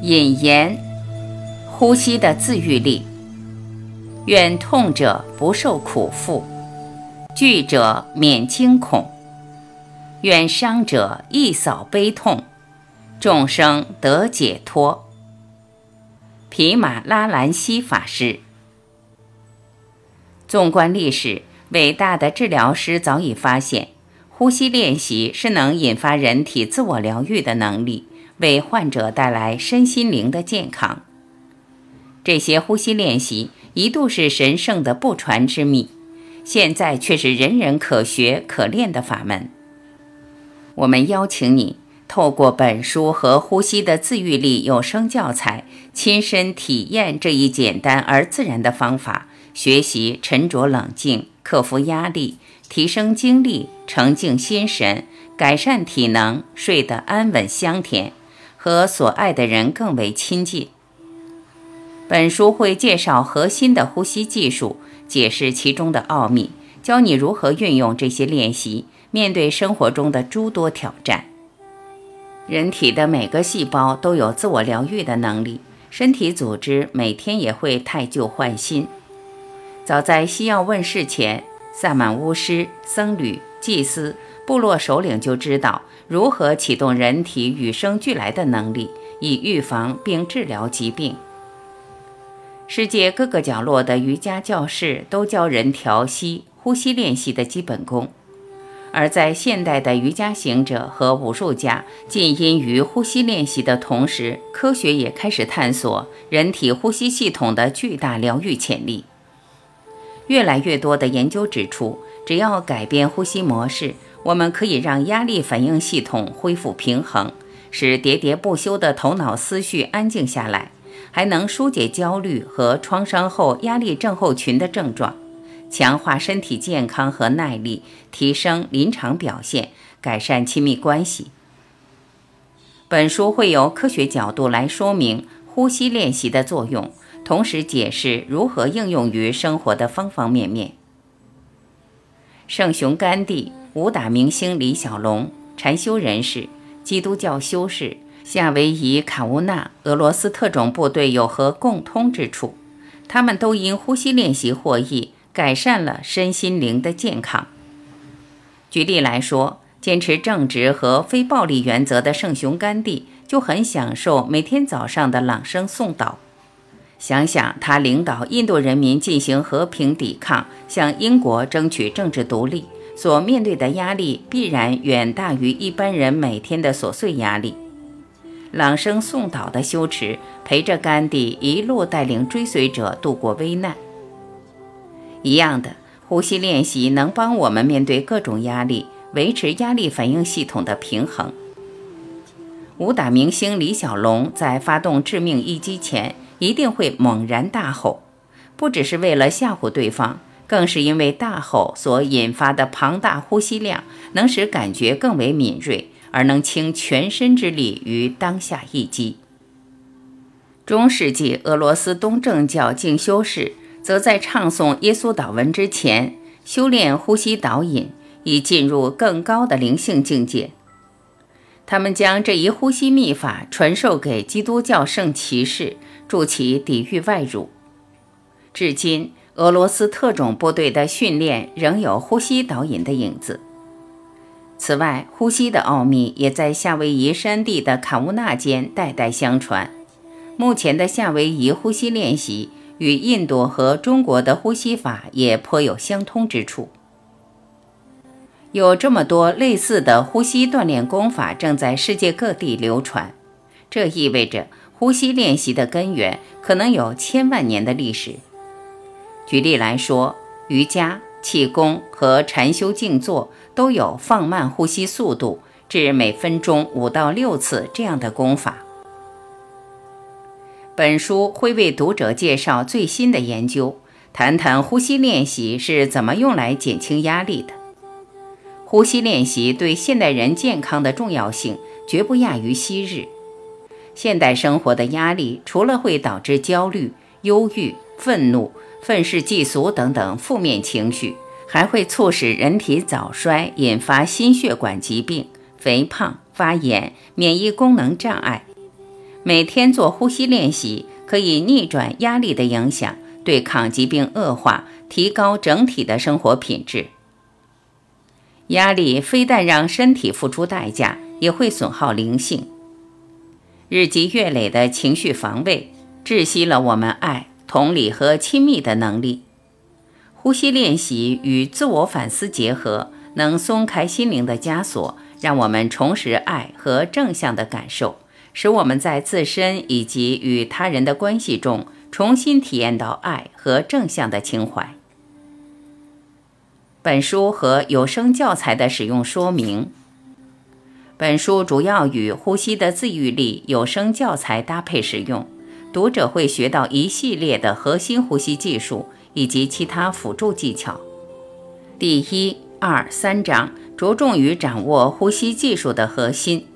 引言：呼吸的自愈力。愿痛者不受苦缚，惧者免惊恐，愿伤者一扫悲痛，众生得解脱。毗马拉兰西法师。纵观历史，伟大的治疗师早已发现，呼吸练习是能引发人体自我疗愈的能力。为患者带来身心灵的健康。这些呼吸练习一度是神圣的不传之秘，现在却是人人可学可练的法门。我们邀请你透过本书和呼吸的自愈力有声教材，亲身体验这一简单而自然的方法，学习沉着冷静，克服压力，提升精力，澄净心神，改善体能，睡得安稳香甜。和所爱的人更为亲近。本书会介绍核心的呼吸技术，解释其中的奥秘，教你如何运用这些练习，面对生活中的诸多挑战。人体的每个细胞都有自我疗愈的能力，身体组织每天也会汰旧换新。早在西药问世前，萨满巫师、僧侣、祭司。部落首领就知道如何启动人体与生俱来的能力，以预防并治疗疾病。世界各个角落的瑜伽教室都教人调息、呼吸练习的基本功，而在现代的瑜伽行者和武术家浸淫于呼吸练习的同时，科学也开始探索人体呼吸系统的巨大疗愈潜力。越来越多的研究指出，只要改变呼吸模式。我们可以让压力反应系统恢复平衡，使喋喋不休的头脑思绪安静下来，还能疏解焦虑和创伤后压力症候群的症状，强化身体健康和耐力，提升临床表现，改善亲密关系。本书会由科学角度来说明呼吸练习的作用，同时解释如何应用于生活的方方面面。圣雄甘地。武打明星李小龙，禅修人士，基督教修士夏威夷卡乌纳，俄罗斯特种部队有何共通之处？他们都因呼吸练习获益，改善了身心灵的健康。举例来说，坚持正直和非暴力原则的圣雄甘地就很享受每天早上的朗声诵祷。想想他领导印度人民进行和平抵抗，向英国争取政治独立。所面对的压力必然远大于一般人每天的琐碎压力。朗声诵祷的修持陪着甘地一路带领追随者度过危难。一样的呼吸练习能帮我们面对各种压力，维持压力反应系统的平衡。武打明星李小龙在发动致命一击前一定会猛然大吼，不只是为了吓唬对方。更是因为大吼所引发的庞大呼吸量，能使感觉更为敏锐，而能倾全身之力于当下一击。中世纪俄罗斯东正教静修士则在唱诵耶稣祷文之前，修炼呼吸导引，以进入更高的灵性境界。他们将这一呼吸秘法传授给基督教圣骑士，助其抵御外辱。至今。俄罗斯特种部队的训练仍有呼吸导引的影子。此外，呼吸的奥秘也在夏威夷山地的卡乌纳间代代相传。目前的夏威夷呼吸练习与印度和中国的呼吸法也颇有相通之处。有这么多类似的呼吸锻炼功法正在世界各地流传，这意味着呼吸练习的根源可能有千万年的历史。举例来说，瑜伽、气功和禅修静坐都有放慢呼吸速度至每分钟五到六次这样的功法。本书会为读者介绍最新的研究，谈谈呼吸练习是怎么用来减轻压力的。呼吸练习对现代人健康的重要性绝不亚于昔日。现代生活的压力除了会导致焦虑、忧郁、愤怒。愤世嫉俗等等负面情绪，还会促使人体早衰，引发心血管疾病、肥胖、发炎、免疫功能障碍。每天做呼吸练习，可以逆转压力的影响，对抗疾病恶化，提高整体的生活品质。压力非但让身体付出代价，也会损耗灵性。日积月累的情绪防卫，窒息了我们爱、同理和亲密的能力。呼吸练习与自我反思结合，能松开心灵的枷锁，让我们重拾爱和正向的感受，使我们在自身以及与他人的关系中，重新体验到爱和正向的情怀。本书和有声教材的使用说明。本书主要与《呼吸的自愈力》有声教材搭配使用，读者会学到一系列的核心呼吸技术以及其他辅助技巧。第一、二、三章着重于掌握呼吸技术的核心：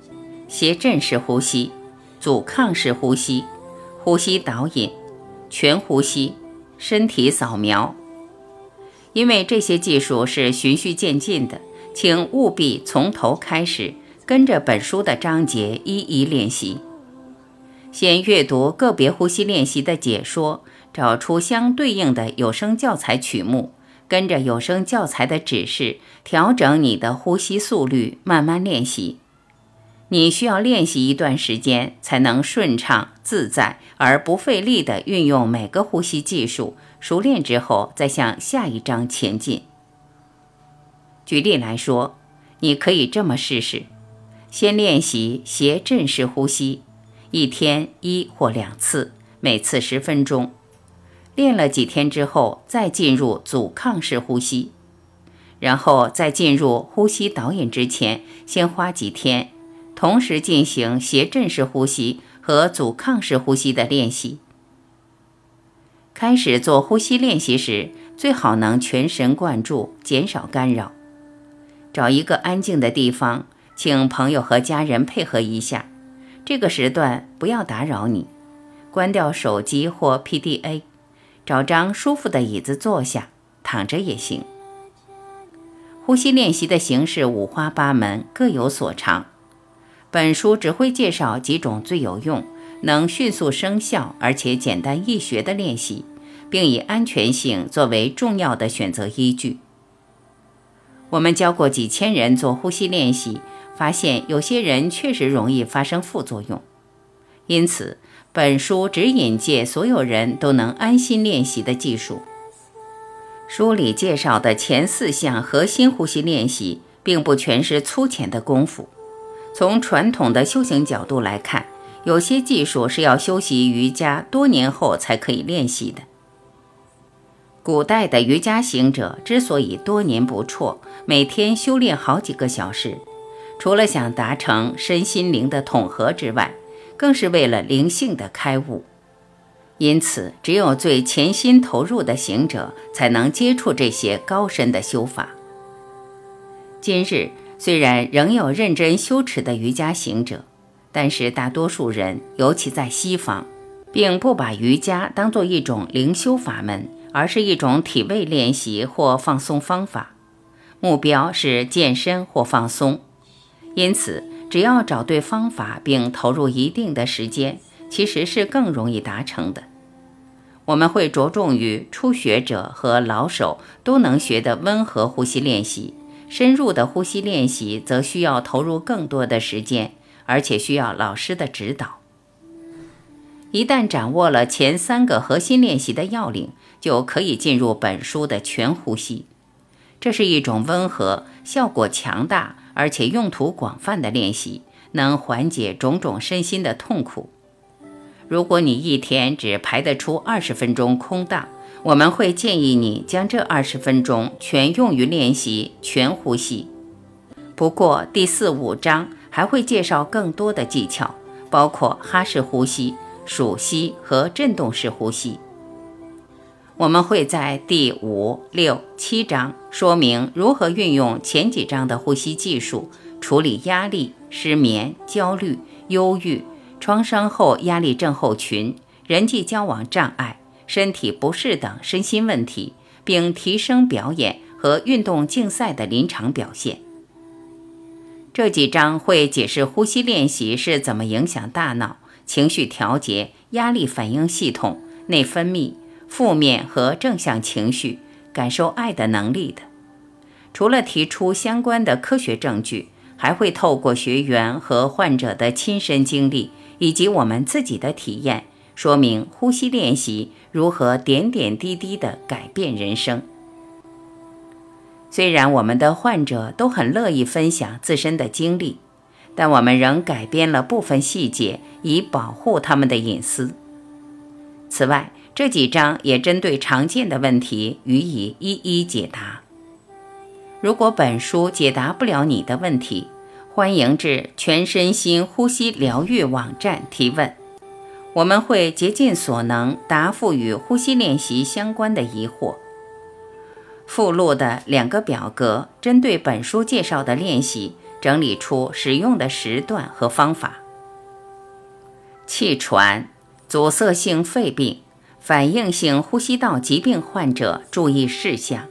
谐振式呼吸、阻抗式呼吸、呼吸导引、全呼吸、身体扫描。因为这些技术是循序渐进的，请务必从头开始，跟着本书的章节一一练习。先阅读个别呼吸练习的解说，找出相对应的有声教材曲目，跟着有声教材的指示调整你的呼吸速率，慢慢练习。你需要练习一段时间，才能顺畅自在而不费力地运用每个呼吸技术。熟练之后，再向下一章前进。举例来说，你可以这么试试：先练习斜振式呼吸，一天一或两次，每次十分钟。练了几天之后，再进入阻抗式呼吸，然后在进入呼吸导引之前，先花几天，同时进行斜振式呼吸和阻抗式呼吸的练习。开始做呼吸练习时，最好能全神贯注，减少干扰。找一个安静的地方，请朋友和家人配合一下。这个时段不要打扰你，关掉手机或 PDA，找张舒服的椅子坐下，躺着也行。呼吸练习的形式五花八门，各有所长。本书只会介绍几种最有用。能迅速生效而且简单易学的练习，并以安全性作为重要的选择依据。我们教过几千人做呼吸练习，发现有些人确实容易发生副作用。因此，本书只引介所有人都能安心练习的技术。书里介绍的前四项核心呼吸练习，并不全是粗浅的功夫。从传统的修行角度来看，有些技术是要修习瑜伽多年后才可以练习的。古代的瑜伽行者之所以多年不辍，每天修炼好几个小时，除了想达成身心灵的统合之外，更是为了灵性的开悟。因此，只有最潜心投入的行者才能接触这些高深的修法。今日虽然仍有认真修持的瑜伽行者。但是大多数人，尤其在西方，并不把瑜伽当做一种灵修法门，而是一种体位练习或放松方法，目标是健身或放松。因此，只要找对方法并投入一定的时间，其实是更容易达成的。我们会着重于初学者和老手都能学的温和呼吸练习，深入的呼吸练习则需要投入更多的时间。而且需要老师的指导。一旦掌握了前三个核心练习的要领，就可以进入本书的全呼吸。这是一种温和、效果强大而且用途广泛的练习，能缓解种种身心的痛苦。如果你一天只排得出二十分钟空档，我们会建议你将这二十分钟全用于练习全呼吸。不过第四五章。还会介绍更多的技巧，包括哈式呼吸、数吸和振动式呼吸。我们会在第五、六、七章说明如何运用前几章的呼吸技术处理压力、失眠、焦虑、忧郁、创伤后压力症候群、人际交往障碍、身体不适等身心问题，并提升表演和运动竞赛的临场表现。这几章会解释呼吸练习是怎么影响大脑、情绪调节、压力反应系统、内分泌、负面和正向情绪、感受爱的能力的。除了提出相关的科学证据，还会透过学员和患者的亲身经历以及我们自己的体验，说明呼吸练习如何点点滴滴地改变人生。虽然我们的患者都很乐意分享自身的经历，但我们仍改编了部分细节，以保护他们的隐私。此外，这几章也针对常见的问题予以一一解答。如果本书解答不了你的问题，欢迎至全身心呼吸疗愈网站提问，我们会竭尽所能答复与呼吸练习相关的疑惑。附录的两个表格针对本书介绍的练习整理出使用的时段和方法。气喘、阻塞性肺病、反应性呼吸道疾病患者注意事项。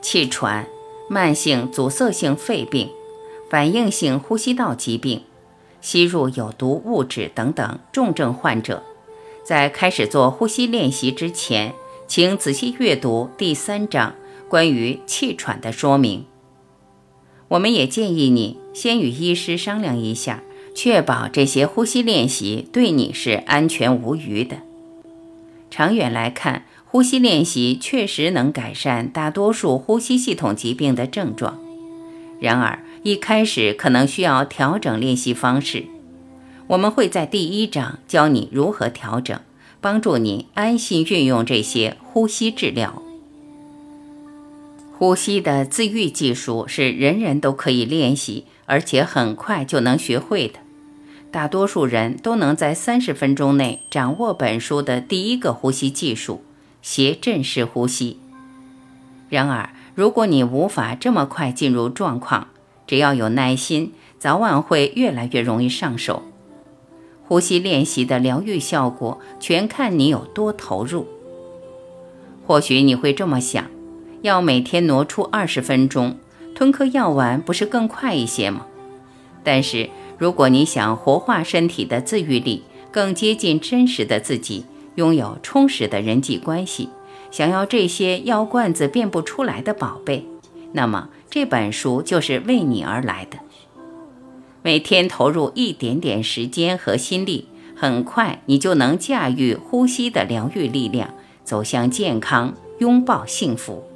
气喘、慢性阻塞性肺病、反应性呼吸道疾病、吸入有毒物质等等重症患者，在开始做呼吸练习之前。请仔细阅读第三章关于气喘的说明。我们也建议你先与医师商量一下，确保这些呼吸练习对你是安全无虞的。长远来看，呼吸练习确实能改善大多数呼吸系统疾病的症状。然而，一开始可能需要调整练习方式。我们会在第一章教你如何调整。帮助你安心运用这些呼吸治疗。呼吸的自愈技术是人人都可以练习，而且很快就能学会的。大多数人都能在三十分钟内掌握本书的第一个呼吸技术——斜振式呼吸。然而，如果你无法这么快进入状况，只要有耐心，早晚会越来越容易上手。呼吸练习的疗愈效果，全看你有多投入。或许你会这么想：要每天挪出二十分钟，吞颗药丸不是更快一些吗？但是，如果你想活化身体的自愈力，更接近真实的自己，拥有充实的人际关系，想要这些药罐子变不出来的宝贝，那么这本书就是为你而来的。每天投入一点点时间和心力，很快你就能驾驭呼吸的疗愈力量，走向健康，拥抱幸福。